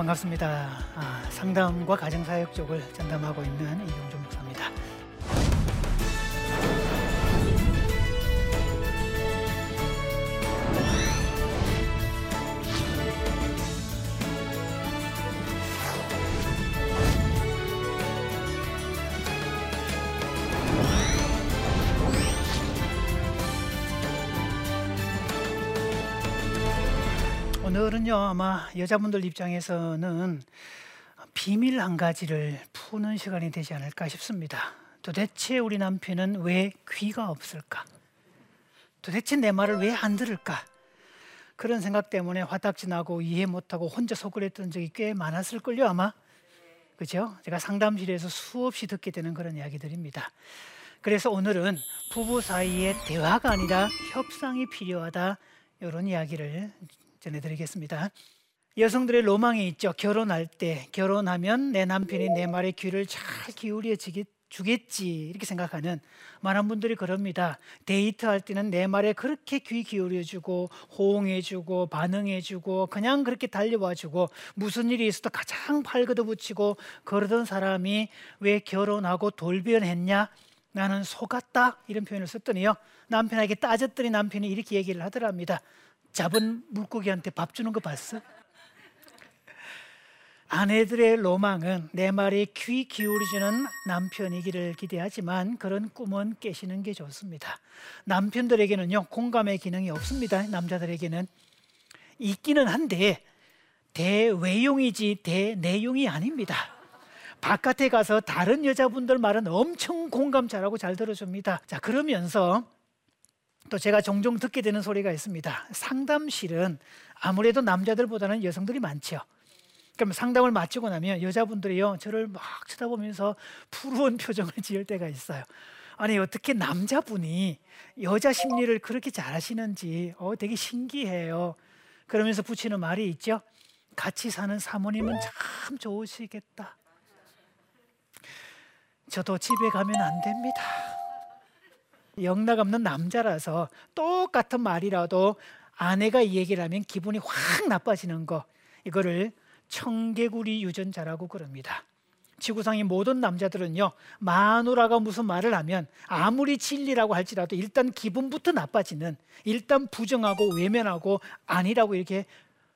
반갑습니다. 아, 상담과 가정사역 쪽을 전담하고 있는 이경준 오늘은요 아마 여자분들 입장에서는 비밀 한 가지를 푸는 시간이 되지 않을까 싶습니다. 도대체 우리 남편은 왜 귀가 없을까? 도대체 내 말을 왜 안 들을까? 그런 생각 때문에 화딱지 나고 이해 못하고 혼자 속을 했던 적이 꽤 많았을걸요 아마 그죠? 제가 상담실에서 수없이 듣게 되는 그런 이야기들입니다. 그래서 오늘은 부부 사이에 대화가 아니라 협상이 필요하다 이런 이야기를 전해드리겠습니다. 여성들의 로망이 있죠. 결혼할 때 결혼하면 내 남편이 내 말에 귀를 잘 기울여 주겠지 이렇게 생각하는 많은 분들이 그럽니다. 데이트할 때는 내 말에 그렇게 귀 기울여주고 호응해주고 반응해주고 그냥 그렇게 달려와주고 무슨 일이 있어도 가장 팔 걷어붙이고 그러던 사람이 왜 결혼하고 돌변했냐? 나는 속았다 이런 표현을 썼더니요 남편에게 따졌더니 남편이 이렇게 얘기를 하더랍니다. 잡은 물고기한테 밥 주는 거 봤어? 아내들의 로망은 내 말에 귀 기울이주는 남편이기를 기대하지만 그런 꿈은 깨시는 게 좋습니다. 남편들에게는요 공감의 기능이 없습니다. 남자들에게는 있기는 한데 대외용이지 대내용이 아닙니다. 바깥에 가서 다른 여자분들 말은 엄청 공감 잘하고 잘 들어줍니다. 자 그러면서 또 제가 종종 듣게 되는 소리가 있습니다. 상담실은 아무래도 남자들보다는 여성들이 많죠. 그럼 상담을 마치고 나면 여자분들이요 저를 막 쳐다보면서 푸르운 표정을 지을 때가 있어요. 아니 어떻게 남자분이 여자 심리를 그렇게 잘하시는지 어, 되게 신기해요. 그러면서 붙이는 말이 있죠. 같이 사는 사모님은 참 좋으시겠다. 저도 집에 가면 안 됩니다. 영락 없는 남자라서 똑같은 말이라도 아내가 이 얘기를 하면 기분이 확 나빠지는 거 이거를 청개구리 유전자라고 그럽니다. 지구상의 모든 남자들은요 마누라가 무슨 말을 하면 아무리 진리라고 할지라도 일단 기분부터 나빠지는 일단 부정하고 외면하고 아니라고 이렇게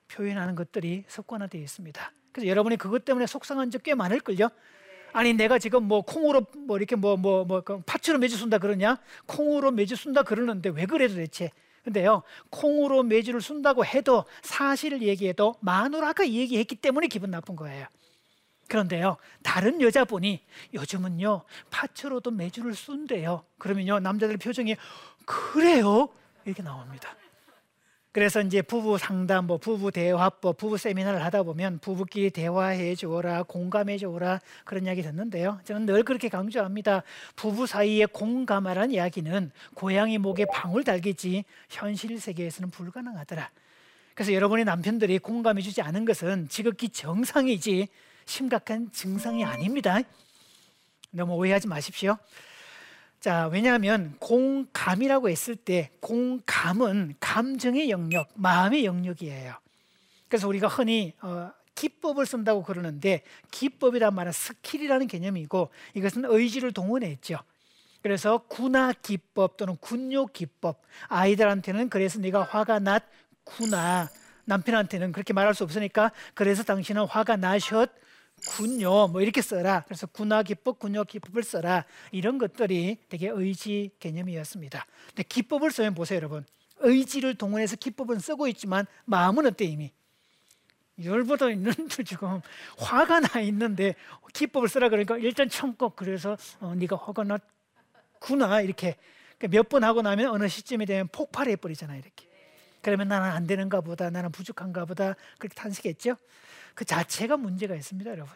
표현하는 것들이 습관화되어 있습니다. 그래서 여러분이 그것 때문에 속상한 적 꽤 많을걸요. 아니 내가 지금 뭐 콩으로 뭐 이렇게 뭐 뭐뭐 뭐, 뭐, 팥으로 매주 쓴다 그러냐? 콩으로 매주 쓴다 그러는데 왜 그래 도대체? 근데요 콩으로 매주를 쓴다고 해도 사실을 얘기해도 마누라가 얘기했기 때문에 기분 나쁜 거예요. 그런데요 다른 여자분이 요즘은요 팥으로도 매주를 쓴대요. 그러면요 남자들 표정이 그래요 이렇게 나옵니다. 그래서 이제 부부 상담, 뭐 부부 대화법, 부부 세미나를 하다 보면 부부끼리 대화해 주어라, 공감해 주어라 그런 이야기 듣는데요. 저는 늘 그렇게 강조합니다. 부부 사이에 공감하라는 이야기는 고양이 목에 방울 달기지 현실 세계에서는 불가능하더라. 그래서 여러분의 남편들이 공감해 주지 않은 것은 지극히 정상이지 심각한 증상이 아닙니다. 너무 오해하지 마십시오. 자, 왜냐하면 공감이라고 했을 때 공감은 감정의 영역, 마음의 영역이에요. 그래서 우리가 흔히 어, 기법을 쓴다고 그러는데 기법이란 말은 skill이라는 개념이고 이것은 의지를 동원했죠. 그래서 구나 기법 또는 군요 기법 아이들한테는 그래서 네가 화가 났구나 남편한테는 그렇게 말할 수 없으니까 그래서 당신은 화가 나셨 군요 뭐 이렇게 써라. 그래서 구나 기법, 군요 기법을 써라. 이런 것들이 되게 의지 개념이었습니다. 근데 기법을 쓰면 보세요, 여러분. 의지를 동원해서 기법은 쓰고 있지만 마음은 어때 이미? 열받아 있는데 지금 화가 나 있는데 기법을 쓰라 그러니까 일단 참고 그래서 어, 네가 화가 났구나 이렇게 그러니까 몇번 하고 나면 어느 시점이 되면 폭발해 버리잖아요 이렇게 그러면 나는 안 되는가 보다 나는 부족한가 보다 그렇게 탄식했죠 그 자체가 문제가 있습니다, 여러분.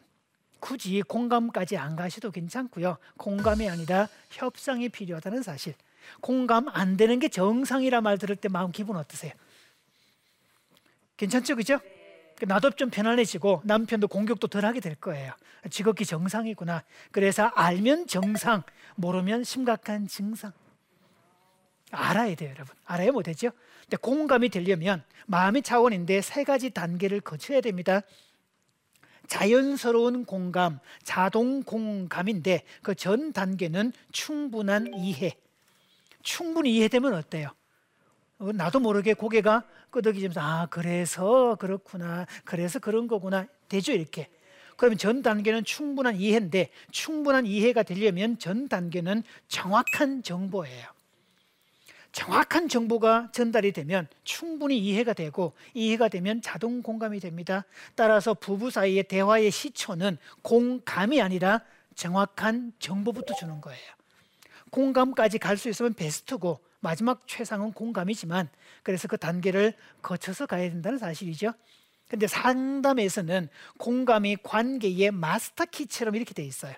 굳이 공감까지 안 가셔도 괜찮고요. 공감이 아니라 협상이 필요하다는 사실. 공감 안 되는 게 정상이라 말 들을 때 마음 기분 어떠세요? 괜찮죠, 그죠? 나도 좀 편안해지고 남편도 공격도 덜 하게 될 거예요. 지극히 정상이구나. 그래서 알면 정상, 모르면 심각한 증상. 알아야 돼요, 여러분. 알아야 못하죠? 근데 공감이 되려면 마음의 차원인데 세 가지 단계를 거쳐야 됩니다. 자연스러운 공감, 자동 공감인데 그 전 단계는 충분한 이해. 충분히 이해되면 어때요? 어, 나도 모르게 고개가 끄덕이면서 아 그래서 그렇구나 그래서 그런 거구나 되죠 이렇게 그러면 전 단계는 충분한 이해인데 충분한 이해가 되려면 전 단계는 정확한 정보예요 정확한 정보가 전달이 되면 충분히 이해가 되고 이해가 되면 자동 공감이 됩니다 따라서 부부 사이의 대화의 시초는 공감이 아니라 정확한 정보부터 주는 거예요 공감까지 갈 수 있으면 베스트고 마지막 최상은 공감이지만 그래서 그 단계를 거쳐서 가야 된다는 사실이죠. 근데 상담에서는 공감이 관계의 마스터 키처럼 이렇게 돼 있어요.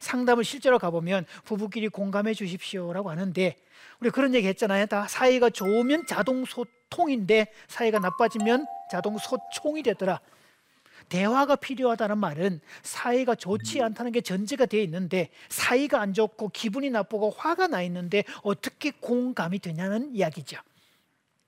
상담을 실제로 가보면 부부끼리 공감해 주십시오라고 하는데 우리 그런 얘기 했잖아요. 다 사이가 좋으면 자동 소통인데 사이가 나빠지면 자동 소총이 되더라. 대화가 필요하다는 말은 사이가 좋지 않다는 게 전제가 되어 있는데 사이가 안 좋고 기분이 나쁘고 화가 나 있는데 어떻게 공감이 되냐는 이야기죠.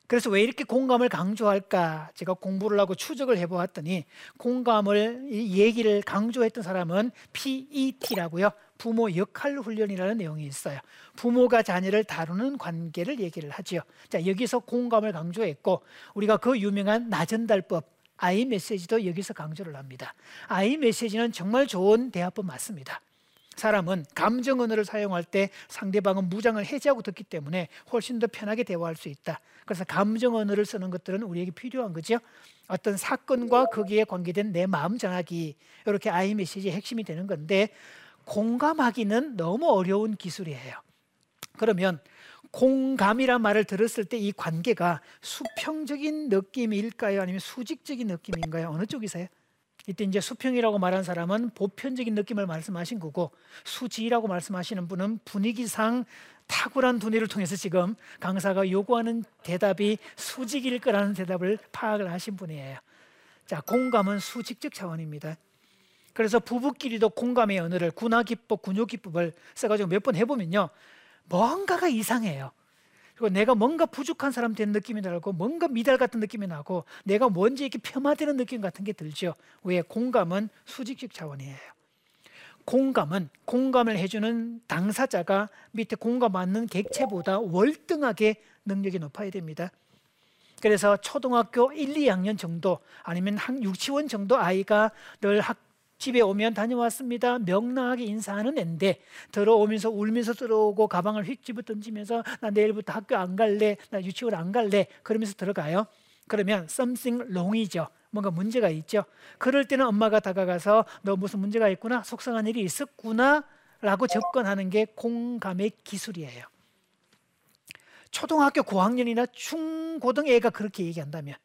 그래서 왜 이렇게 공감을 강조할까? 제가 공부를 하고 추적을 해보았더니 공감을 얘기를 강조했던 사람은 PET라고요. 부모 역할 훈련이라는 내용이 있어요. 부모가 자녀를 다루는 관계를 얘기를 하죠. 자 여기서 공감을 강조했고 우리가 그 유명한 나전달법 아이 메시지도 여기서 강조를 합니다. 아이 메시지는 정말 좋은 대화법 맞습니다. 사람은 감정 언어를 사용할 때 상대방은 무장을 해제하고 듣기 때문에 훨씬 더 편하게 대화할 수 있다. 그래서 감정 언어를 쓰는 것들은 우리에게 필요한 거죠. 어떤 사건과 거기에 관계된 내 마음 전하기 이렇게 아이 메시지의 핵심이 되는 건데 공감하기는 너무 어려운 기술이에요. 그러면 공감이란 말을 들었을 때 이 관계가 수평적인 느낌일까요? 아니면 수직적인 느낌인가요? 어느 쪽이세요? 이때 이제 수평이라고 말한 사람은 보편적인 느낌을 말씀하신 거고 수지라고 말씀하시는 분은 분위기상 탁월한 두뇌를 통해서 지금 강사가 요구하는 대답이 수직일 거라는 대답을 파악을 하신 분이에요. 자, 공감은 수직적 차원입니다. 그래서 부부끼리도 공감의 언어를 군화기법, 군요기법을 써가지고 몇 번 해보면요. 뭔가가 이상해요. 그리고 내가 뭔가 부족한 사람 된 느낌이 나고 뭔가 미달 같은 느낌이 나고 내가 뭔지 이렇게 폄하되는 느낌 같은 게 들죠. 왜 공감은 수직적 차원이에요. 공감은 공감을 해주는 당사자가 밑에 공감받는 객체보다 월등하게 능력이 높아야 됩니다. 그래서 초등학교 1, 2학년 정도 아니면 한 유치원 정도 아이가 늘 학, 집에 오면 다녀왔습니다. 명랑하게 인사하는 앤데 들어오면서 울면서 들어오고 가방을 휙 집어 던지면서 나 내일부터 학교 안 갈래, 나 유치원 안 갈래 그러면서 들어가요. 그러면 something wrong이죠. 뭔가 문제가 있죠. 그럴 때는 엄마가 다가가서 너 무슨 문제가 있구나, 속상한 일이 있었구나 라고 접근하는 게 공감의 기술이에요. 초등학교 고학년이나 중고등 애가 그렇게 얘기한다면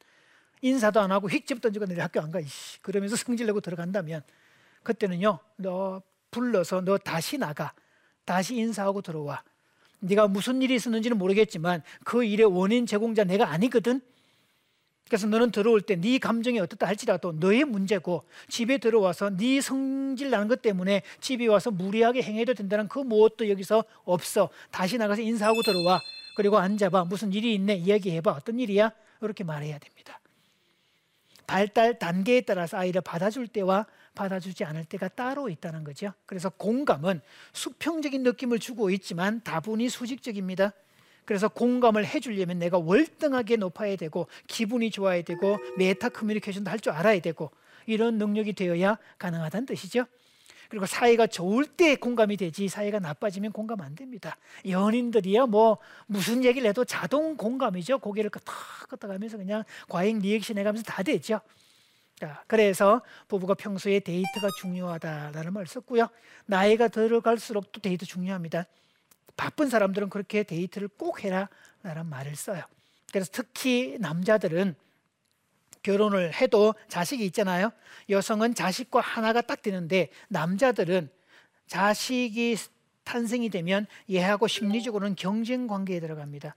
인사도 안 하고 휙 집어 던지고 내일 학교 안 가. 이씨. 그러면서 성질 내고 들어간다면 그때는요, 너 불러서 너 다시 나가. 다시 인사하고 들어와. 네가 무슨 일이 있었는지는 모르겠지만 그 일의 원인 제공자 내가 아니거든. 그래서 너는 들어올 때 네 감정이 어떻다 할지라도 너의 문제고 집에 들어와서 네 성질 나는 것 때문에 집에 와서 무리하게 행해도 된다는 그 무엇도 여기서 없어. 다시 나가서 인사하고 들어와. 그리고 앉아봐. 무슨 일이 있네. 이야기해봐. 어떤 일이야? 이렇게 말해야 됩니다. 발달 단계에 따라서 아이를 받아줄 때와 받아주지 않을 때가 따로 있다는 거죠. 그래서 공감은 수평적인 느낌을 주고 있지만 다분히 수직적입니다. 그래서 공감을 해주려면 내가 월등하게 높아야 되고 기분이 좋아야 되고 meta communication도 할 줄 알아야 되고 이런 능력이 되어야 가능하다는 뜻이죠. 그리고 사이가 좋을 때 공감이 되지 사이가 나빠지면 공감 안 됩니다. 연인들이야 뭐 무슨 얘기를 해도 자동 공감이죠. 고개를 끄덕끄덕 하면서 그냥 과잉 리액션 해가면서 다 되죠. 자, 그래서 부부가 평소에 데이트가 중요하다라는 말을 썼고요. 나이가 들어갈수록 또 데이트 중요합니다. 바쁜 사람들은 그렇게 데이트를 꼭 해라 라는 말을 써요. 그래서 특히 남자들은 결혼을 해도 자식이 있잖아요. 여성은 자식과 하나가 딱 되는데 남자들은 자식이 탄생이 되면 얘하고 심리적으로는 경쟁 관계에 들어갑니다.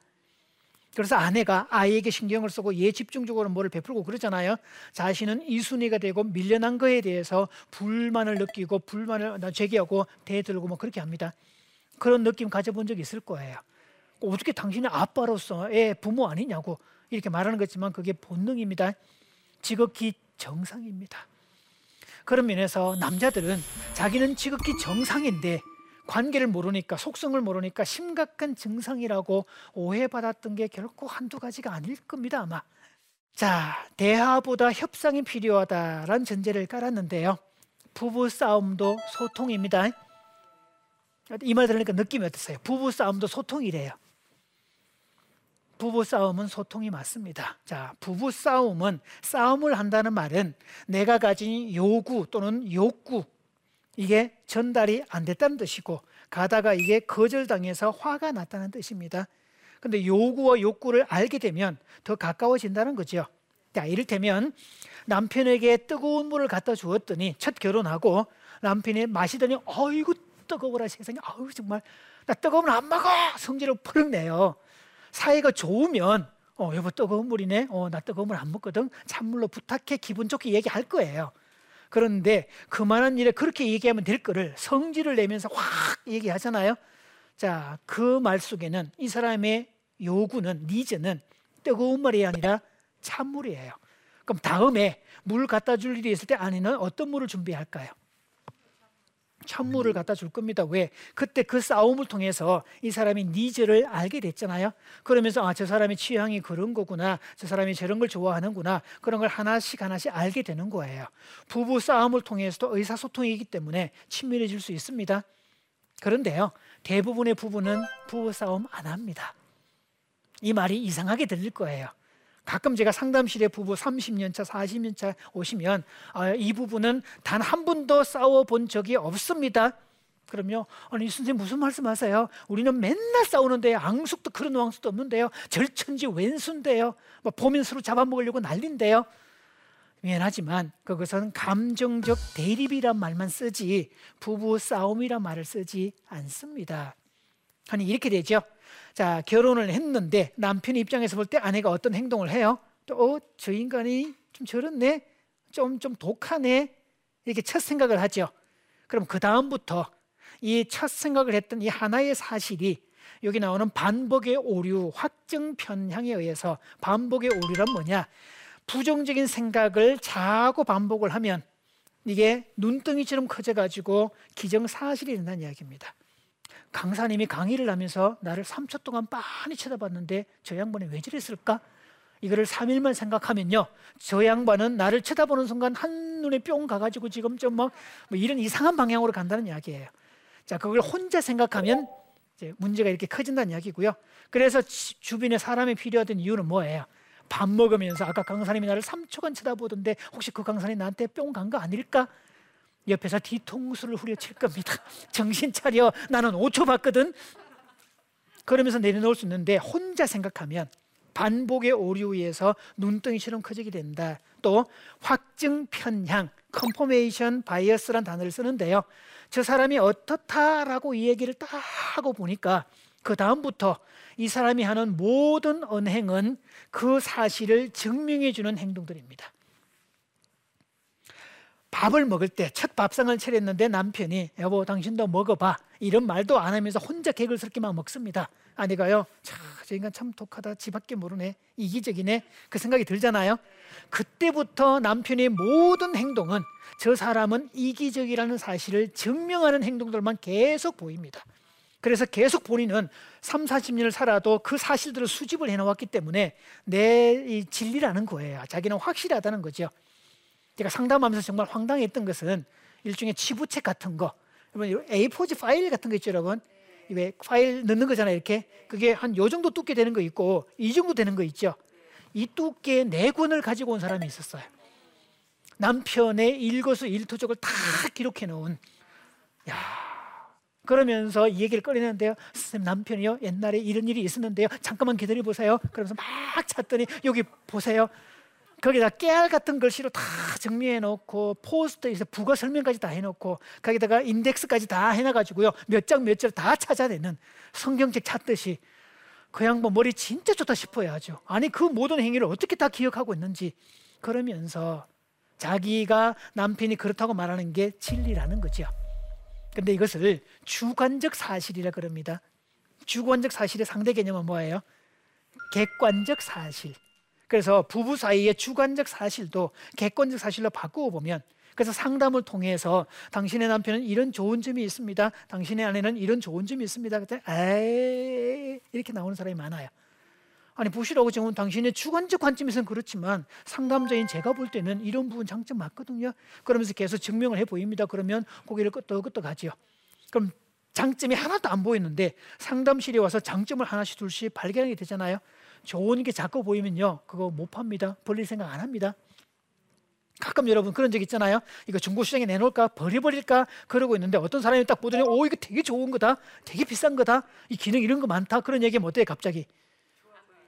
그래서 아내가 아이에게 신경을 쓰고 얘 집중적으로 뭐를 베풀고 그러잖아요. 자신은 이순위가 되고 밀려난 거에 대해서 불만을 느끼고 불만을 제기하고 대들고 뭐 그렇게 합니다. 그런 느낌 가져본 적 있을 거예요. 어떻게 당신이 아빠로서 애 부모 아니냐고 이렇게 말하는 거지만 그게 본능입니다. 지극히 정상입니다. 그런 면에서 남자들은 자기는 지극히 정상인데 관계를 모르니까 속성을 모르니까 심각한 증상이라고 오해받았던 게 결코 한두 가지가 아닐 겁니다 아마 자 대화보다 협상이 필요하다라는 전제를 깔았는데요 부부 싸움도 소통입니다 이 말 들으니까 느낌이 어떠세요? 부부 싸움도 소통이래요 부부 싸움은 소통이 맞습니다. 자, 부부 싸움은 싸움을 한다는 말은 내가 가진 요구 또는 욕구 이게 전달이 안 됐다는 뜻이고 가다가 이게 거절당해서 화가 났다는 뜻입니다. 근데 요구와 욕구를 알게 되면 더 가까워진다는 거죠. 자, 이를테면 남편에게 뜨거운 물을 갖다 주었더니 첫 결혼하고 남편이 마시더니 어이구 뜨거워라 세상에 아우 정말 나 뜨거우면 안 먹어 성질을 푸르 내요. 사이가 좋으면 어 여보 뜨거운 물이네. 어 나 뜨거운 물 안 먹거든. 찬물로 부탁해 기분 좋게 얘기할 거예요. 그런데 그만한 일에 그렇게 얘기하면 될 거를 성질을 내면서 확 얘기하잖아요. 자, 그 말 속에는 이 사람의 요구는 needs는 뜨거운 물이 아니라 찬물이에요. 그럼 다음에 물 갖다 줄 일이 있을 때 아내는 어떤 물을 준비할까요? 찬물을 갖다 줄 겁니다. 왜? 그때 그 싸움을 통해서 이 사람이 needs를 알게 됐잖아요. 그러면서 아, 저 사람의 취향이 그런 거구나. 저 사람이 저런 걸 좋아하는구나. 그런 걸 하나씩 하나씩 알게 되는 거예요. 부부 싸움을 통해서도 의사소통이기 때문에 친밀해질 수 있습니다. 그런데요. 대부분의 부부는 부부 싸움 안 합니다. 이 말이 이상하게 들릴 거예요. 가끔 제가 상담실에 부부 30년 차, 40년 차 오시면 아, 이 부부는 단 한 번도 싸워 본 적이 없습니다. 그럼요. 아니 선생님 무슨 말씀하세요? 우리는 맨날 싸우는데 앙숙도 그런 뉘앙스도 없는데요. 절천지 왼수인데요. 뭐 보면 서로 잡아먹으려고 난린데요. 미안하지만 그것은 감정적 대립이란 말만 쓰지 부부 싸움이란 말을 쓰지 않습니다. 아니 이렇게 되죠. 자, 결혼을 했는데 남편 입장에서 볼 때 아내가 어떤 행동을 해요? 또, 어, 저 인간이 좀 저렇네? 좀, 좀 독하네? 이렇게 첫 생각을 하죠. 그럼 그 다음부터 이 첫 생각을 했던 이 하나의 사실이 여기 나오는 반복의 오류, 확증 편향에 의해서 반복의 오류란 뭐냐? 부정적인 생각을 자꾸 반복을 하면 이게 눈덩이처럼 커져가지고 기정사실이 된다는 이야기입니다. 강사님이 강의를 하면서 나를 3초 동안 빤히 쳐다봤는데 저 양반이 왜 저랬을까? 이거를 3일만 생각하면요. 저 양반은 나를 쳐다보는 순간 한눈에 뿅 가가지고 지금 좀막 뭐 이런 이상한 방향으로 간다는 이야기예요. 자, 그걸 혼자 생각하면 이제 문제가 이렇게 커진다는 이야기고요. 그래서 주변에 사람이 필요하단 이유는 뭐예요? 밥 먹으면서 아까 강사님이 나를 3초간 쳐다보던데 혹시 그 강사님 나한테 뿅 간 거 아닐까? 옆에서 뒤통수를 후려칠 겁니다. 정신 차려. 나는 5초 봤거든. 그러면서 내려놓을 수 있는데 혼자 생각하면 반복의 오류에서 눈덩이처럼 커지게 된다. 또 확증 편향, confirmation bias란 단어를 쓰는데요. 저 사람이 어떻다라고 이 얘기를 딱 하고 보니까 그 다음부터 이 사람이 하는 모든 언행은 그 사실을 증명해 주는 행동들입니다. 밥을 먹을 때 첫 밥상을 차렸는데 남편이 여보 당신도 먹어봐 이런 말도 안 하면서 혼자 개걸스럽게만 먹습니다. 아내가요, 자, 저 인간 참 독하다, 지밖에 모르네, 이기적이네 그 생각이 들잖아요. 그때부터 남편의 모든 행동은 저 사람은 이기적이라는 사실을 증명하는 행동들만 계속 보입니다. 그래서 계속 본인은 3, 40년을 살아도 그 사실들을 수집을 해놓았기 때문에 내 진리라는 거예요. 자기는 확실하다는 거죠. 제가 상담하면서 정말 황당했던 것은 일종의 치부책 같은 거, 여러분 A4 파일 같은 거 있죠, 여러분. 왜 파일 넣는 거잖아요, 이렇게. 그게 한 요 정도 두께 되는 거 있고 이 정도 되는 거 있죠. 이 두께 네 권을 가지고 온 사람이 있었어요. 남편의 일거수 일투족을 다 기록해 놓은. 야. 그러면서 이 얘기를 꺼내는데요. 선생님 남편이요 옛날에 이런 일이 있었는데요. 잠깐만 기다려 보세요. 그러면서 막 찾더니 여기 보세요. 거기다 깨알 같은 글씨로 다 정리해 놓고 포스터에서 부가 설명까지 다 해놓고 거기다가 인덱스까지 다 해놔가지고요 몇 장 몇 절 다 찾아내는 성경책 찾듯이 그 양반 머리 진짜 좋다 싶어야 하죠. 아니 그 모든 행위를 어떻게 다 기억하고 있는지 그러면서 자기가 남편이 그렇다고 말하는 게 진리라는 거죠. 근데 이것을 주관적 사실이라 그럽니다. 주관적 사실의 상대 개념은 뭐예요? 객관적 사실. 그래서 부부 사이의 주관적 사실도 객관적 사실로 바꾸어 보면 그래서 상담을 통해서 당신의 남편은 이런 좋은 점이 있습니다. 당신의 아내는 이런 좋은 점이 있습니다. 그때 에이 이렇게 나오는 사람이 많아요. 아니 보시라고 지금 당신의 주관적 관점에서는 그렇지만 상담자인 제가 볼 때는 이런 부분 장점 맞거든요. 그러면서 계속 증명을 해 보입니다. 그러면 고개를 끄덕끄덕 하지요. 그럼 장점이 하나도 안 보이는데 상담실에 와서 장점을 하나씩 둘씩 발견하게 되잖아요. 좋은 게 자꾸 보이면요. 그거 못 팝니다. 벌릴 생각 안 합니다. 가끔 여러분 그런 적 있잖아요. 이거 중고시장에 내놓을까 버려버릴까 그러고 있는데 어떤 사람이 딱 보더니 오 이거 되게 좋은 거다. 되게 비싼 거다. 이 기능 이런 거 많다. 그런 얘기하면 어때요 갑자기?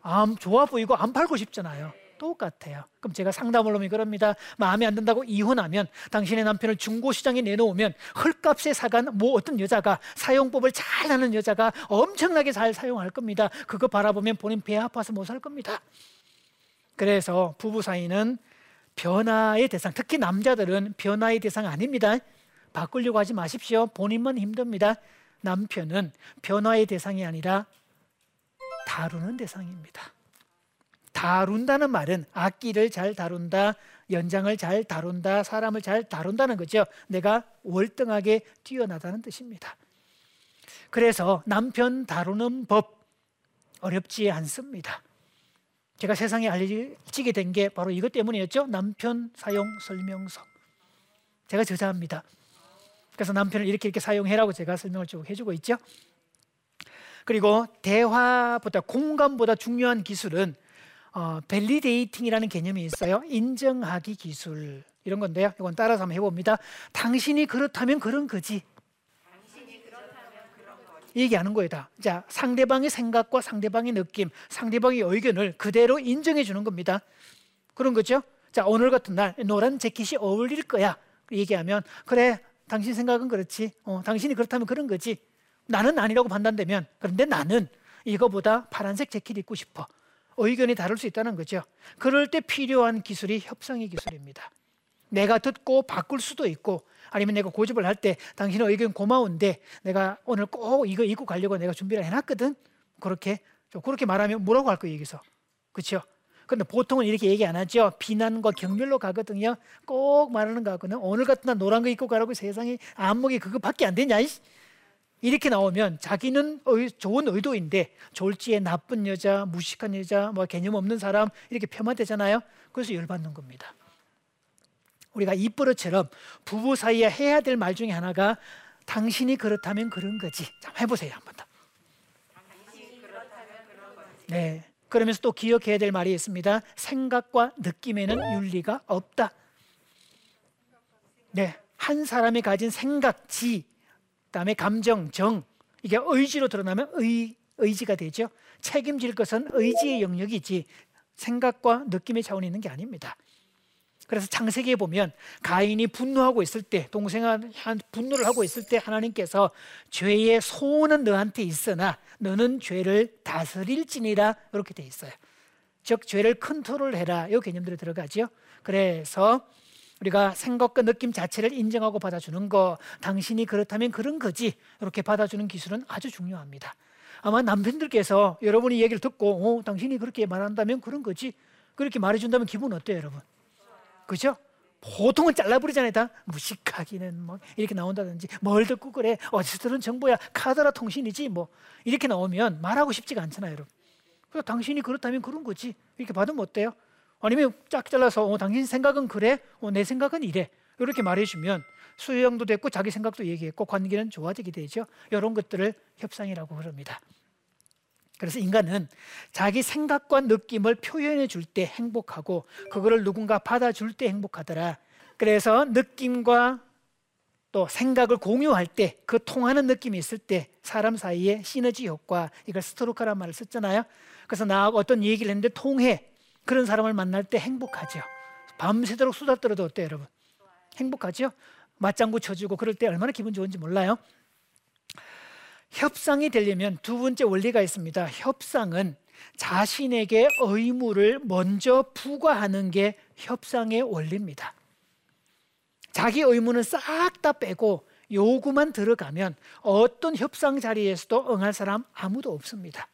안 좋아 보이고 안 팔고 싶잖아요. 똑같아요. 그럼 제가 상담을 하면 그럽니다. 마음에 안 든다고 이혼하면 당신의 남편을 중고 시장에 내놓으면 헐값에 사간 뭐 어떤 여자가 사용법을 잘 아는 여자가 엄청나게 잘 사용할 겁니다. 그거 바라보면 본인 배 아파서 못 살 겁니다. 그래서 부부 사이는 변화의 대상, 특히 남자들은 변화의 대상 아닙니다. 바꾸려고 하지 마십시오. 본인만 힘듭니다. 남편은 변화의 대상이 아니라 다루는 대상입니다. 다룬다는 말은 악기를 잘 다룬다, 연장을 잘 다룬다, 사람을 잘 다룬다는 거죠. 내가 월등하게 뛰어나다는 뜻입니다. 그래서 남편 다루는 법 어렵지 않습니다. 제가 세상에 알려지게 된 게 바로 이것 때문이었죠. 남편 사용 설명서. 제가 저자입니다. 그래서 남편을 이렇게 이렇게 사용해라고 제가 설명을 쭉 해주고 있죠. 그리고 대화보다 공감보다 중요한 기술은 어, validating이라는 개념이 있어요. 인정하기 기술 이런 건데요. 이건 따라서 한번 해봅니다. 당신이 그렇다면 그런 거지. 얘기하는 거다. 자, 상대방의 생각과 상대방의 느낌, 상대방의 의견을 그대로 인정해 주는 겁니다. 그런 거죠. 자, 오늘 같은 날 노란 재킷이 어울릴 거야. 얘기하면 그래, 당신 생각은 그렇지. 어, 당신이 그렇다면 그런 거지. 나는 아니라고 판단되면 그런데 나는 이거보다 파란색 재킷 입고 싶어. 의견이 다를 수 있다는 거죠. 그럴 때 필요한 기술이 협상의 기술입니다. 내가 듣고 바꿀 수도 있고 아니면 내가 고집을 할 때 당신의 의견 고마운데 내가 오늘 꼭 이거 입고 가려고 내가 준비를 해놨거든. 그렇게 그렇게 말하면 뭐라고 할 거예요 여기서 그렇죠? 근데 보통은 이렇게 얘기 안 하죠. 비난과 경멸로 가거든요. 꼭 말하는 거 같거든요. 오늘 같은 날 노란 거 입고 가라고 세상에 안목이 그거밖에 안 되냐? 이 렇게 나오면 자기는 좋은 의도인데 졸지에 나쁜 여자, 무식한 여자, 뭐 개념 없는 사람 이렇게 폄하되잖아요. 그래서 열받는 겁니다. 우리가 이버릇처럼 부부 사이에 해야 될 말 중에 하나가 당신이 그렇다면 그런 거지. 자, 해보세요 한번 더. 네. 그러면서 또 기억해야 될 말이 있습니다. 생각과 느낌에는 윤리가 없다. 네. 한 사람이 가진 생각지 그 다음에 감정, 정 이게 의지로 드러나면 의 의지가 되죠. 책임질 것은 의지의 영역이지 생각과 느낌의 차원이 있는 게 아닙니다. 그래서 창세기에 보면 가인이 분노하고 있을 때 동생한 분노를 하고 있을 때 하나님께서 죄의 소원은 너한테 있으나 너는 죄를 다스릴지니라 이렇게 돼 있어요. 즉 죄를 컨트롤해라 이 개념들이 들어가죠. 그래서 우리가 생각과 느낌 자체를 인정하고 받아주는 거 당신이 그렇다면 그런 거지 이렇게 받아주는 기술은 아주 중요합니다. 아마 남편들께서 여러분이 얘기를 듣고 어, 당신이 그렇게 말한다면 그런 거지 그렇게 말해준다면 기분 어때요 여러분? 그죠? 보통은 잘라버리잖아요 다. 무식하기는 뭐 이렇게 나온다든지 뭘 듣고 그래 어디서 정보야 카드라 통신이지 뭐. 이렇게 나오면 말하고 싶지가 않잖아요 여러분. 그래서 당신이 그렇다면 그런 거지 이렇게 받으면 어때요? 아니면 짝 잘라서 어, 당신 생각은 그래? 어, 내 생각은 이래. 이렇게 말해주면 수용도 됐고 자기 생각도 얘기했고 관계는 좋아지게 되죠. 이런 것들을 협상이라고 그럽니다. 그래서 인간은 자기 생각과 느낌을 표현해 줄 때 행복하고 그거를 누군가 받아줄 때 행복하더라. 그래서 느낌과 또 생각을 공유할 때 그 통하는 느낌이 있을 때 사람 사이에 시너지 효과 이걸 스토로카란 말을 썼잖아요. 그래서 나하고 어떤 얘기를 했는데 통해 그런 사람을 만날 때 행복하죠. 밤새도록 수다 떨어도 어때요, 여러분? 행복하죠? 맞장구 쳐주고 그럴 때 얼마나 기분 좋은지 몰라요. 협상이 되려면 두 번째 원리가 있습니다. 협상은 자신에게 의무를 먼저 부과하는 게 협상의 원리입니다. 자기 의무는 싹 다 빼고 요구만 들어가면 어떤 협상 자리에서도 응할 사람 아무도 없습니다.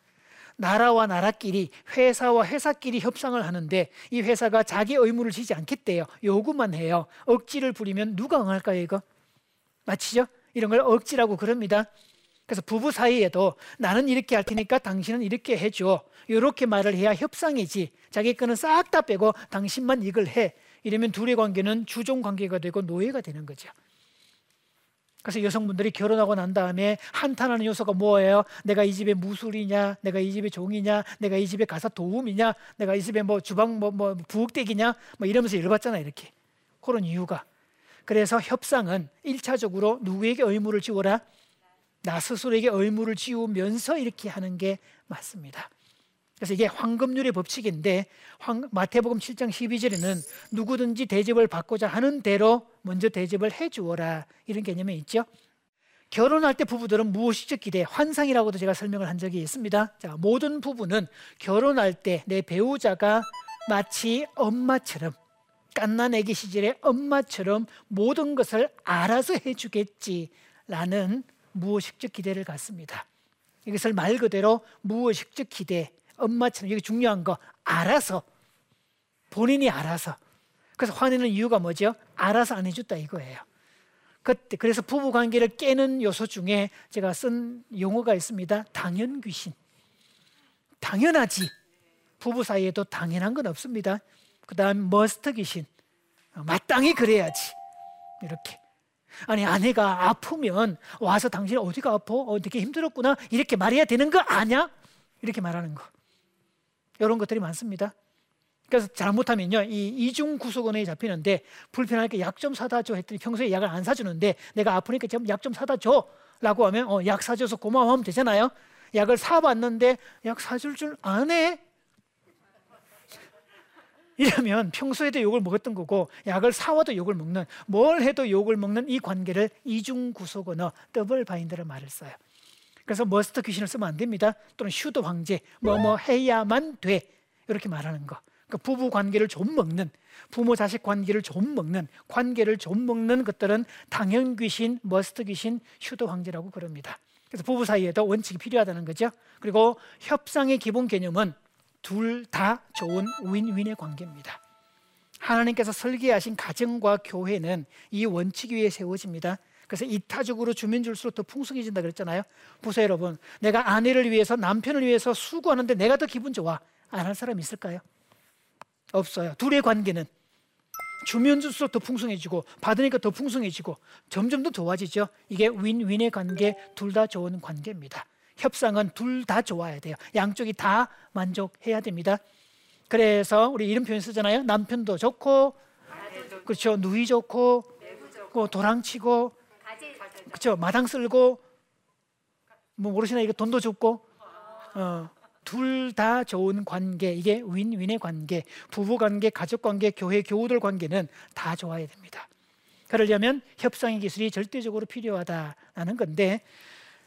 나라와 나라끼리 회사와 회사끼리 협상을 하는데 이 회사가 자기 의무를 지지 않겠대요. 요구만 해요. 억지를 부리면 누가 응할까요, 이거? 맞히죠? 이런 걸 억지라고 그럽니다. 그래서 부부 사이에도 나는 이렇게 할 테니까 당신은 이렇게 해줘. 이렇게 말을 해야 협상이지. 자기 거는 싹 다 빼고 당신만 이걸 해. 이러면 둘의 관계는 주종 관계가 되고 노예가 되는 거죠. 그래서 여성분들이 결혼하고 난 다음에 한탄하는 요소가 뭐예요? 내가 이 집에 무술이냐? 내가 이 집에 종이냐? 내가 이 집에 가서 도움이냐? 내가 이 집에 뭐 주방 뭐, 뭐 부엌대기냐? 뭐 이러면서 열받잖아 이렇게. 그런 이유가. 그래서 협상은 일차적으로 누구에게 의무를 지워라? 나 스스로에게 의무를 지우면서 이렇게 하는 게 맞습니다. 그래서 이게 황금률의 법칙인데 황, 마태복음 7장 12절에는 누구든지 대접을 받고자 하는 대로 먼저 대접을 해 주어라 이런 개념이 있죠. 결혼할 때 부부들은 무엇이적 기대, 환상이라고도 제가 설명을 한 적이 있습니다. 자, 모든 부부는 결혼할 때 내 배우자가 마치 엄마처럼 깐난 애기 시절에 엄마처럼 모든 것을 알아서 해주겠지라는 무의식적 기대를 갖습니다. 이것을 말 그대로 무의식적 기대, 엄마처럼 이게 중요한 거 알아서 본인이 알아서 그래서 화내는 이유가 뭐죠? 알아서 안 해줬다 이거예요. 그때 그래서 부부 관계를 깨는 요소 중에 제가 쓴 용어가 있습니다. 당연 귀신. 당연하지. 부부 사이에도 당연한 건 없습니다. 그다음 머스트 귀신. 마땅히 그래야지. 이렇게. 아니 아내가 아프면 와서 당신 어디가 아파? 어, 되게 힘들었구나. 이렇게 말해야 되는 거 아냐? 이렇게 말하는 거. 이런 것들이 많습니다. 그래서 잘못하면요, 이 이중 구속원에 잡히는데 불편하니까 약좀 사다 줘 했더니 평소에 약을 안 사주는데 내가 아프니까 좀약좀 사다 줘라고 하면 어, 약 사줘서 고마워 하면 되잖아요. 약을 사봤는데 약 사줄 줄 아네. 이러면 평소에도 욕을 먹었던 거고 약을 사와도 욕을 먹는 뭘 해도 욕을 먹는 이 관계를 이중 구속언어 double bind를 말을 써요. 그래서 must 귀신을 쓰면 안 됩니다. 또는 should 황제 뭐뭐 뭐 해야만 돼 이렇게 말하는 거. 그러니까 부부 관계를 좀 먹는 부모 자식 관계를 좀 먹는 관계를 좀 먹는 것들은 당연 귀신, must 귀신, should 황제라고 그럽니다. 그래서 부부 사이에도 원칙이 필요하다는 거죠. 그리고 협상의 기본 개념은 둘 다 좋은 윈윈의 관계입니다. 하나님께서 설계하신 가정과 교회는 이 원칙 위에 세워집니다. 그래서 이타적으로 주면 줄수록 더 풍성해진다 그랬잖아요. 보세요, 여러분. 내가 아내를 위해서 남편을 위해서 수고하는데 내가 더 기분 좋아. 안 할 사람 있을까요? 없어요. 둘의 관계는 주면 줄수록 더 풍성해지고 받으니까 더 풍성해지고 점점 더 좋아지죠. 이게 윈윈의 관계, 둘 다 좋은 관계입니다. 협상은 둘 다 좋아야 돼요. 양쪽이 다 만족해야 됩니다. 그래서 우리 이런 표현 쓰잖아요. 남편도 좋고, 그렇죠. 누이 좋고, 도랑치고, 그렇죠? 마당 쓸고 뭐 모르시나? 이거 돈도 줍고. 어, 둘 다 좋은 관계. 이게 윈윈의 관계. 부부 관계 가족 관계 교회 교우들 관계는 다 좋아야 됩니다. 그러려면 협상의 기술이 절대적으로 필요하다는 건데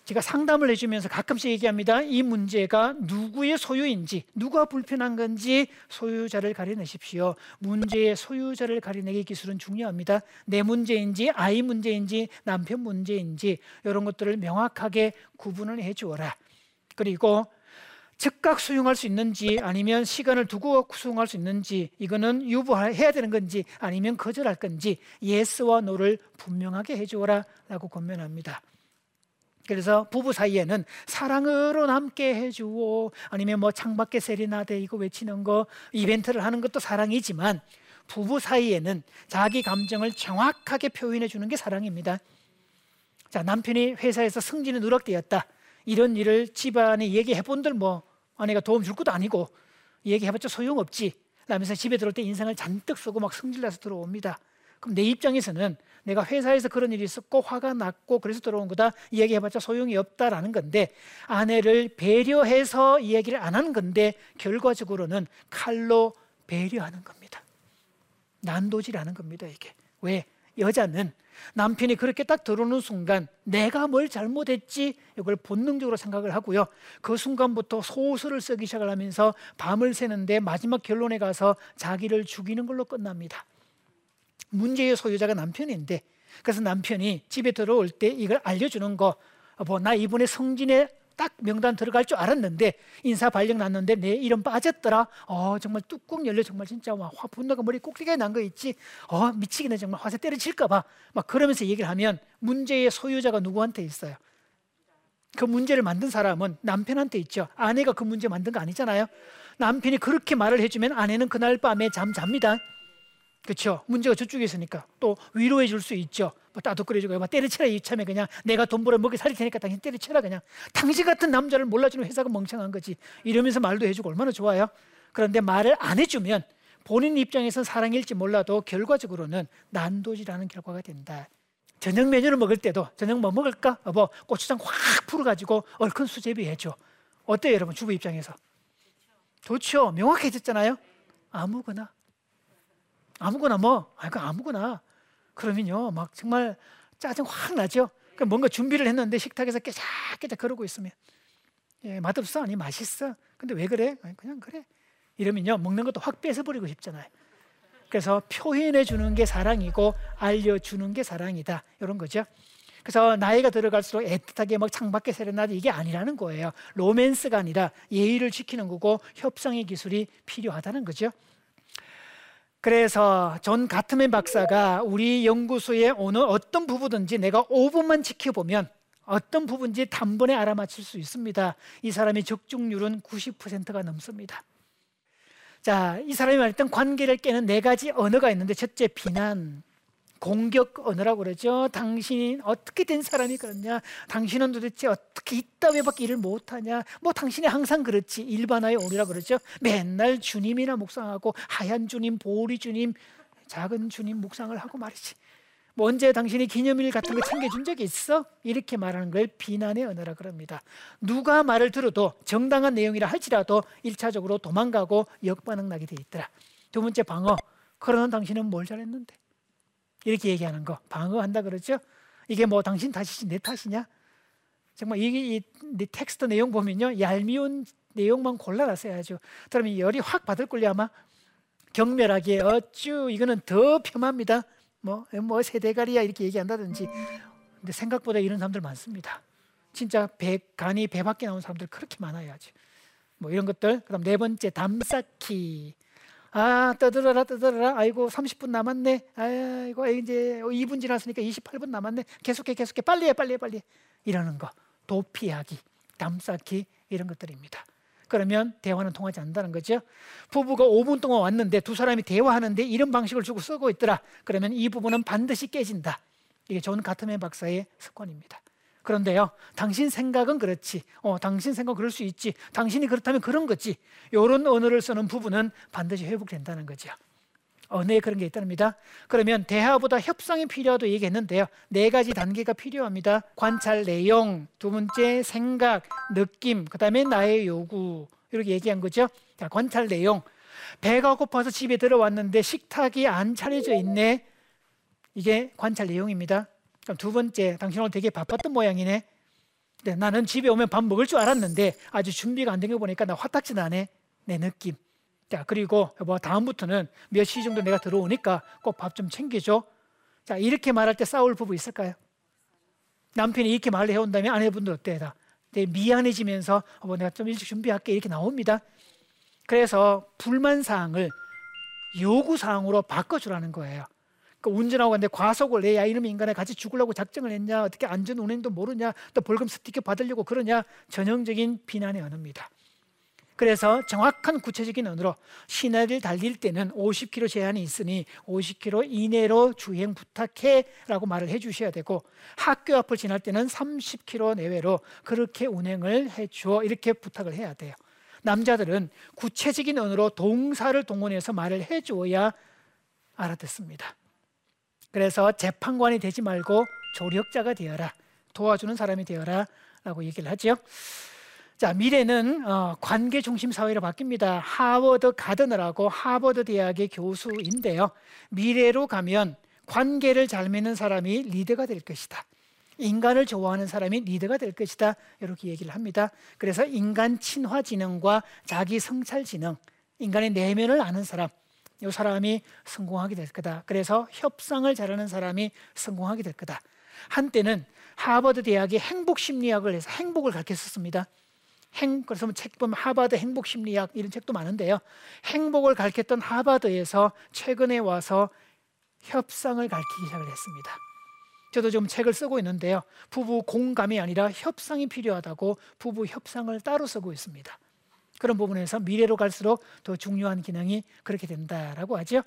제가 상담을 해주면서 가끔씩 얘기합니다. 이 문제가 누구의 소유인지, 누가 불편한 건지 소유자를 가려내십시오. 문제의 소유자를 가려내기 기술은 중요합니다. 내 문제인지, 아이 문제인지, 남편 문제인지 이런 것들을 명확하게 구분을 해 주어라. 그리고 즉각 수용할 수 있는지 아니면 시간을 두고 수용할 수 있는지 이거는 유보해야 되는 건지 아니면 거절할 건지 yes와 no를 분명하게 해주어라 라고 권면합니다. 그래서 부부 사이에는 사랑으로 남게 해주고 아니면 뭐 창밖에 세리나데 이거 외치는 거 이벤트를 하는 것도 사랑이지만 부부 사이에는 자기 감정을 정확하게 표현해 주는 게 사랑입니다. 자 남편이 회사에서 승진이 누락되었다 이런 일을 집안에 얘기해 본들 뭐 아내가 도움 줄 것도 아니고 얘기해봤자 소용없지 라면서 집에 들어올 때 인상을 잔뜩 쓰고 막 승질나서 들어옵니다. 그럼 내 입장에서는 내가 회사에서 그런 일이 있었고 화가 났고 그래서 들어온 거다 이야기해봤자 소용이 없다라는 건데 아내를 배려해서 이야기를 안 하는 건데 결과적으로는 칼로 배려하는 겁니다. 난도질하는 겁니다 이게 왜 여자는 남편이 그렇게 딱 들어오는 순간 내가 뭘 잘못했지 이걸 본능적으로 생각을 하고요. 그 순간부터 소설을 쓰기 시작을 하면서 밤을 새는데 마지막 결론에 가서 자기를 죽이는 걸로 끝납니다. 문제의 소유자가 남편인데 그래서 남편이 집에 들어올 때 이걸 알려주는 거, 뭐 나 이번에 성진에 딱 명단 들어갈 줄 알았는데 인사 발령 났는데 내 이름 빠졌더라. 어 정말 뚜껑 열려 정말 진짜 막화 분노가 머리 꼭대기에 난거 있지. 어 미치겠네 정말 화세 때려칠까 봐. 막 그러면서 얘기를 하면 문제의 소유자가 누구한테 있어요? 그 문제를 만든 사람은 남편한테 있죠. 아내가 그 문제 만든 거 아니잖아요. 남편이 그렇게 말을 해주면 아내는 그날 밤에 잠 잡니다. 그렇죠? 문제가 저쪽에 있으니까 또 위로해 줄 수 있죠. 뭐 따뜻거려주고 뭐 때려치라 이참에 그냥 내가 돈 벌어 먹여 살릴 테니까 당신 때려치라 그냥 당신 같은 남자를 몰라주는 회사가 멍청한 거지 이러면서 말도 해주고 얼마나 좋아요. 그런데 말을 안 해주면 본인 입장에서 사랑일지 몰라도 결과적으로는 난도질하는 결과가 된다. 저녁 메뉴를 먹을 때도 저녁 뭐 먹을까? 뭐 고추장 확 풀어가지고 얼큰 수제비 해줘. 어때요, 여러분? 주부 입장에서 좋죠. 명확해졌잖아요. 아무거나 아무거나 뭐, 아, 그 아무거나. 그러면요, 막 정말 짜증 확 나죠. 그 뭔가 준비를 했는데 식탁에서 깨작깨작 그러고 있으면, 예, 맛없어? 아니, 맛있어. 근데 왜 그래? 그냥 그래. 이러면요, 먹는 것도 확 뺏어버리고 싶잖아요. 그래서 표현해 주는 게 사랑이고 알려주는 게 사랑이다. 이런 거죠. 그래서 나이가 들어갈수록 애틋하게 막 창밖에 세레나데 이게 아니라는 거예요. 로맨스가 아니라 예의를 지키는 거고 협상의 기술이 필요하다는 거죠. 그래서 존 가트맨 박사가 우리 연구소의 어느 어떤 부부든지 내가 5분만 지켜보면 어떤 부부인지 단번에 알아맞힐 수 있습니다. 이 사람의 적중률은 90%가 넘습니다. 자, 이 사람이 말했던 관계를 깨는 네 가지 언어가 있는데 첫째 비난, 공격 언어라고 그러죠. 당신이 어떻게 된 사람이 그렇냐? 당신은 도대체 어떻게 이따위밖에 일을 못하냐? 뭐 당신이 항상 그렇지. 일반화의 오리라 그러죠. 맨날 주님이나 묵상하고 하얀 주님, 보리 주님, 작은 주님 묵상을 하고 말이지. 뭐 언제 당신이 기념일 같은 거 챙겨준 적이 있어? 이렇게 말하는 걸 비난의 언어라 그럽니다. 누가 말을 들어도 정당한 내용이라 할지라도 일차적으로 도망가고 역반응 나게 돼 있더라. 두 번째 방어. 그러는 당신은 뭘 잘했는데? 이렇게 얘기하는 거 방어한다 그러죠. 이게 뭐 당신 탓이지 내 탓이냐? 정말 이게 이, 이 텍스트 내용 보면요 얄미운 내용만 골라놨어야죠. 그러면 열이 확 받을 걸요 아마 경멸하게 어쭈 이거는 더 폄합니다. 뭐, 뭐 세대가리야 이렇게 얘기한다든지. 근데 생각보다 이런 사람들 많습니다. 진짜 배, 간이 배 밖에 나온 사람들 그렇게 아주. 뭐 이런 것들. 그다음 네 번째 담쌓기. 아 떠들어라 떠들어라. 아이고 30분 남았네. 아이고 이제 2분 지났으니까 28분 남았네. 계속해 계속해. 빨리 해 빨리 해 빨리 해. 이러는 거. 도피하기 담쌓기 이런 것들입니다. 그러면 대화는 통하지 않는다는 거죠. 부부가 5분 동안 왔는데 두 사람이 대화하는데 이런 방식을 주로 쓰고 있더라. 그러면 이 부부는 반드시 깨진다. 이게 존 가트맨 박사의 습관입니다 그런데요, 당신 생각은 그렇지. 어, 당신 생각 그럴 수 있지. 당신이 그렇다면 그런 거지. 이런 언어를 쓰는 부분은 반드시 회복된다는 거죠. 언어에 그런 게 있답니다. 그러면 대화보다 협상이 필요하다고 얘기했는데요. 네 가지 단계가 필요합니다. 관찰 내용, 두 번째 생각, 느낌, 그 다음에 나의 요구 이렇게 얘기한 거죠. 자, 관찰 내용. 배가 고파서 집에 들어왔는데 식탁이 안 차려져 있네. 이게 관찰 내용입니다. 그럼 두 번째, 당신 오늘 되게 바빴던 모양이네. 네, 나는 집에 오면 밥 먹을 줄 알았는데 아주 준비가 안 된 거 보니까 나 화딱지 나네. 내 느낌. 자, 그리고 뭐 다음부터는 몇 시 정도 내가 들어오니까 꼭 밥 좀 챙겨줘. 자, 이렇게 말할 때 싸울 부부 있을까요? 남편이 이렇게 말을 해온다면 아내분들 어때요? 다 미안해지면서 어, 뭐 내가 좀 일찍 준비할게 이렇게 나옵니다. 그래서 불만 사항을 요구 사항으로 바꿔주라는 거예요. 그 운전하고 갔는데 과속을 해. 야, 이놈 인간에 같이 죽으려고 작정을 했냐? 어떻게 안전 운행도 모르냐? 또 벌금 스티커 받으려고 그러냐? 전형적인 비난의 언어입니다. 그래서 정확한 구체적인 언어로 시내를 달릴 때는 50km 제한이 있으니 50km 이내로 주행 부탁해라고 말을 해주셔야 되고 학교 앞을 지날 때는 30km 내외로 그렇게 운행을 해줘 이렇게 부탁을 해야 돼요. 남자들은 구체적인 언어로 동사를 동원해서 말을 해줘야 알아듣습니다. 그래서 재판관이 되지 말고 조력자가 되어라. 도와주는 사람이 되어라. 라고 얘기를 하죠. 자, 미래는 어, 관계 중심 사회로 바뀝니다. 하버드 가드너라고 하버드 대학의 교수인데요. 미래로 가면 관계를 잘 맺는 사람이 리더가 될 것이다. 인간을 좋아하는 사람이 리더가 될 것이다. 이렇게 얘기를 합니다. 그래서 인간 친화 지능과 자기 성찰 지능, 인간의 내면을 아는 사람, 이 사람이 성공하게 될 거다. 그래서 협상을 잘하는 사람이 성공하게 될 거다. 한때는 하버드 대학의 행복 심리학을 해서 행복을 가르쳤었습니다. 행 그래서 뭐책 보면 하버드 행복 심리학 이런 책도 많은데요. 행복을 가르쳤던 하버드에서 최근에 와서 협상을 가르치기 시작을 했습니다. 저도 좀 책을 쓰고 있는데요. 부부 공감이 아니라 협상이 필요하다고 부부 협상을 따로 쓰고 있습니다. 그런 부분에서 미래로 갈수록 더 중요한 기능이 그렇게 된다라고 하죠.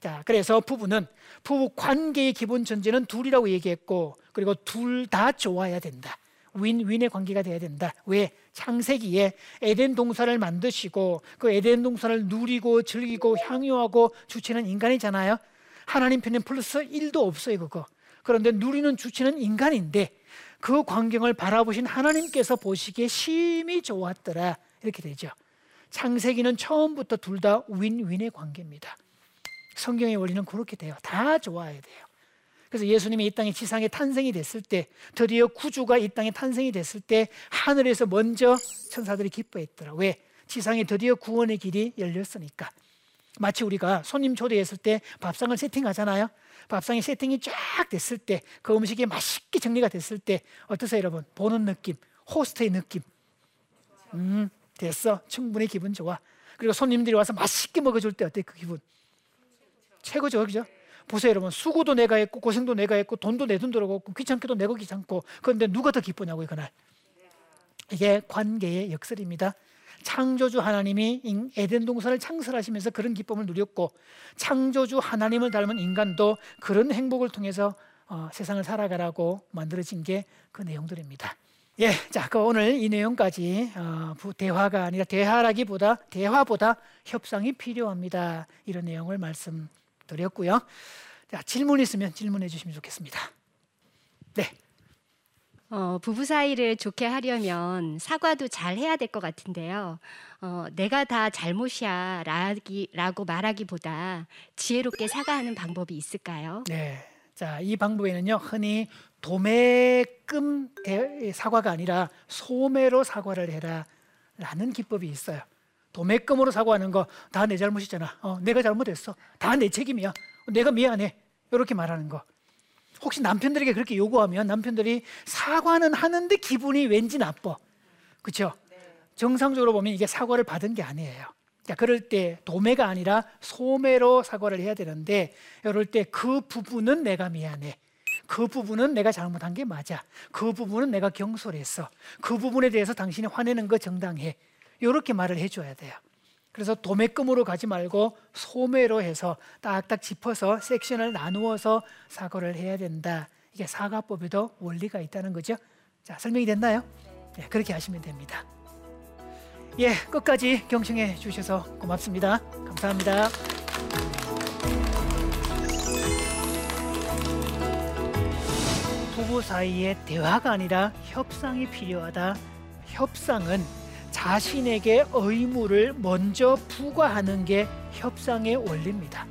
자, 그래서 부부는 부부 관계의 기본 전제는 둘이라고 얘기했고, 그리고 둘 다 좋아야 된다. 윈 윈의 관계가 돼야 된다. 왜? 창세기에 에덴 동산을 만드시고 그 에덴 동산을 누리고 즐기고 향유하고 주체는 인간이잖아요. 하나님 편에 플러스 1도 없어요, 그거. 그런데 누리는 주체는 인간인데 그 광경을 바라보신 하나님께서 보시기에 심히 좋았더라. 이렇게 되죠. 창세기는 처음부터 둘 다 윈윈의 관계입니다. 성경의 원리는 그렇게 돼요. 다 좋아야 돼요. 그래서 예수님이 이 땅에 지상에 탄생이 됐을 때 드디어 구주가 이 땅에 탄생이 됐을 때 하늘에서 먼저 천사들이 기뻐했더라. 왜? 지상에 드디어 구원의 길이 열렸으니까. 마치 우리가 손님 초대했을 때 밥상을 세팅하잖아요. 밥상이 세팅이 쫙 됐을 때 그 음식이 맛있게 정리가 됐을 때 어떠세요, 여러분? 보는 느낌, 호스트의 느낌. 음, 됐어. 충분히 기분 좋아. 그리고 손님들이 와서 맛있게 먹어줄 때 어때? 그 기분? 최고죠, 그죠? 보세요, 여러분. 수고도 내가 했고, 고생도 내가 했고, 돈도 내 돈 들어가고, 귀찮게도 내고 귀찮고. 그런데 누가 더 기쁘냐고요, 그날. 이게 관계의 역설입니다. 창조주 하나님이 에덴 동산을 창설하시면서 그런 기쁨을 누렸고, 창조주 하나님을 닮은 인간도 그런 행복을 통해서 어, 세상을 살아가라고 만들어진 게 그 내용들입니다. 예, 자, 그 오늘 이 내용까지 어, 대화가 아니라 대화라기보다 대화보다 협상이 필요합니다. 이런 내용을 말씀. 드렸고요. 자, 질문 있으면 질문해 주시면 좋겠습니다. 네. 어, 부부 사이를 좋게 하려면 사과도 잘 해야 될 것 같은데요. 어, 내가 다 잘못이야 라기, 라고 말하기보다 지혜롭게 사과하는 방법이 있을까요? 네. 자, 이 방법에는요, 흔히 도매금 사과가 아니라 소매로 사과를 해라 라는 기법이 있어요. 도매금으로 사과하는 거 다 내 잘못이잖아. 어, 내가 잘못했어. 다 내 책임이야. 내가 미안해. 이렇게 말하는 거. 혹시 남편들에게 그렇게 요구하면 남편들이 사과는 하는데 기분이 왠지 나빠. 그렇죠? 정상적으로 보면 이게 사과를 받은 게 아니에요. 자, 그럴 때 도매가 아니라 소매로 사과를 해야 되는데 이럴 때 그 부분은 내가 미안해. 그 부분은 내가 잘못한 게 맞아. 그 부분은 내가 경솔했어. 그 부분에 대해서 당신이 화내는 거 정당해. 이렇게 말을 해줘야 돼요. 그래서 도매금으로 가지 말고 소매로 해서 딱딱 짚어서 섹션을 나누어서 사고를 해야 된다. 이게 사과법에도 원리가 있다는 거죠. 자, 설명이 됐나요? 네, 그렇게 하시면 됩니다. 예, 끝까지 경청해 주셔서 고맙습니다. 감사합니다. 부부 사이에 대화가 아니라 협상이 필요하다. 협상은 자신에게 의무를 먼저 부과하는 게 협상의 원리입니다.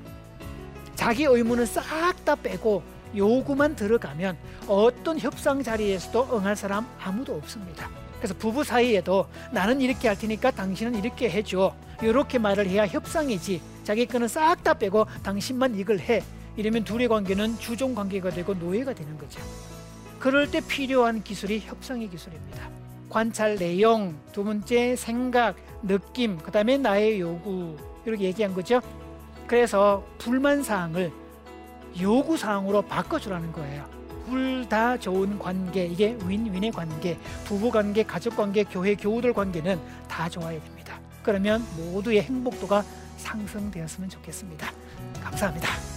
자기 의무는 싹 다 빼고 요구만 들어가면 어떤 협상 자리에서도 응할 사람 아무도 없습니다. 그래서 부부 사이에도 나는 이렇게 할 테니까 당신은 이렇게 해줘. 이렇게 말을 해야 협상이지. 자기 거는 싹 다 빼고 당신만 이걸 해. 이러면 둘의 관계는 주종 관계가 되고 노예가 되는 거죠. 그럴 때 필요한 기술이 협상의 기술입니다. 관찰 내용, 두 번째 생각, 느낌, 그 다음에 나의 요구 이렇게 얘기한 거죠. 그래서 불만 사항을 요구 사항으로 바꿔주라는 거예요. 둘 다 좋은 관계, 이게 윈윈의 관계, 부부 관계, 가족 관계, 교회 교우들 관계는 다 좋아야 됩니다. 그러면 모두의 행복도가 상승되었으면 좋겠습니다. 감사합니다.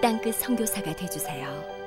땅끝 선교사가 되주세요.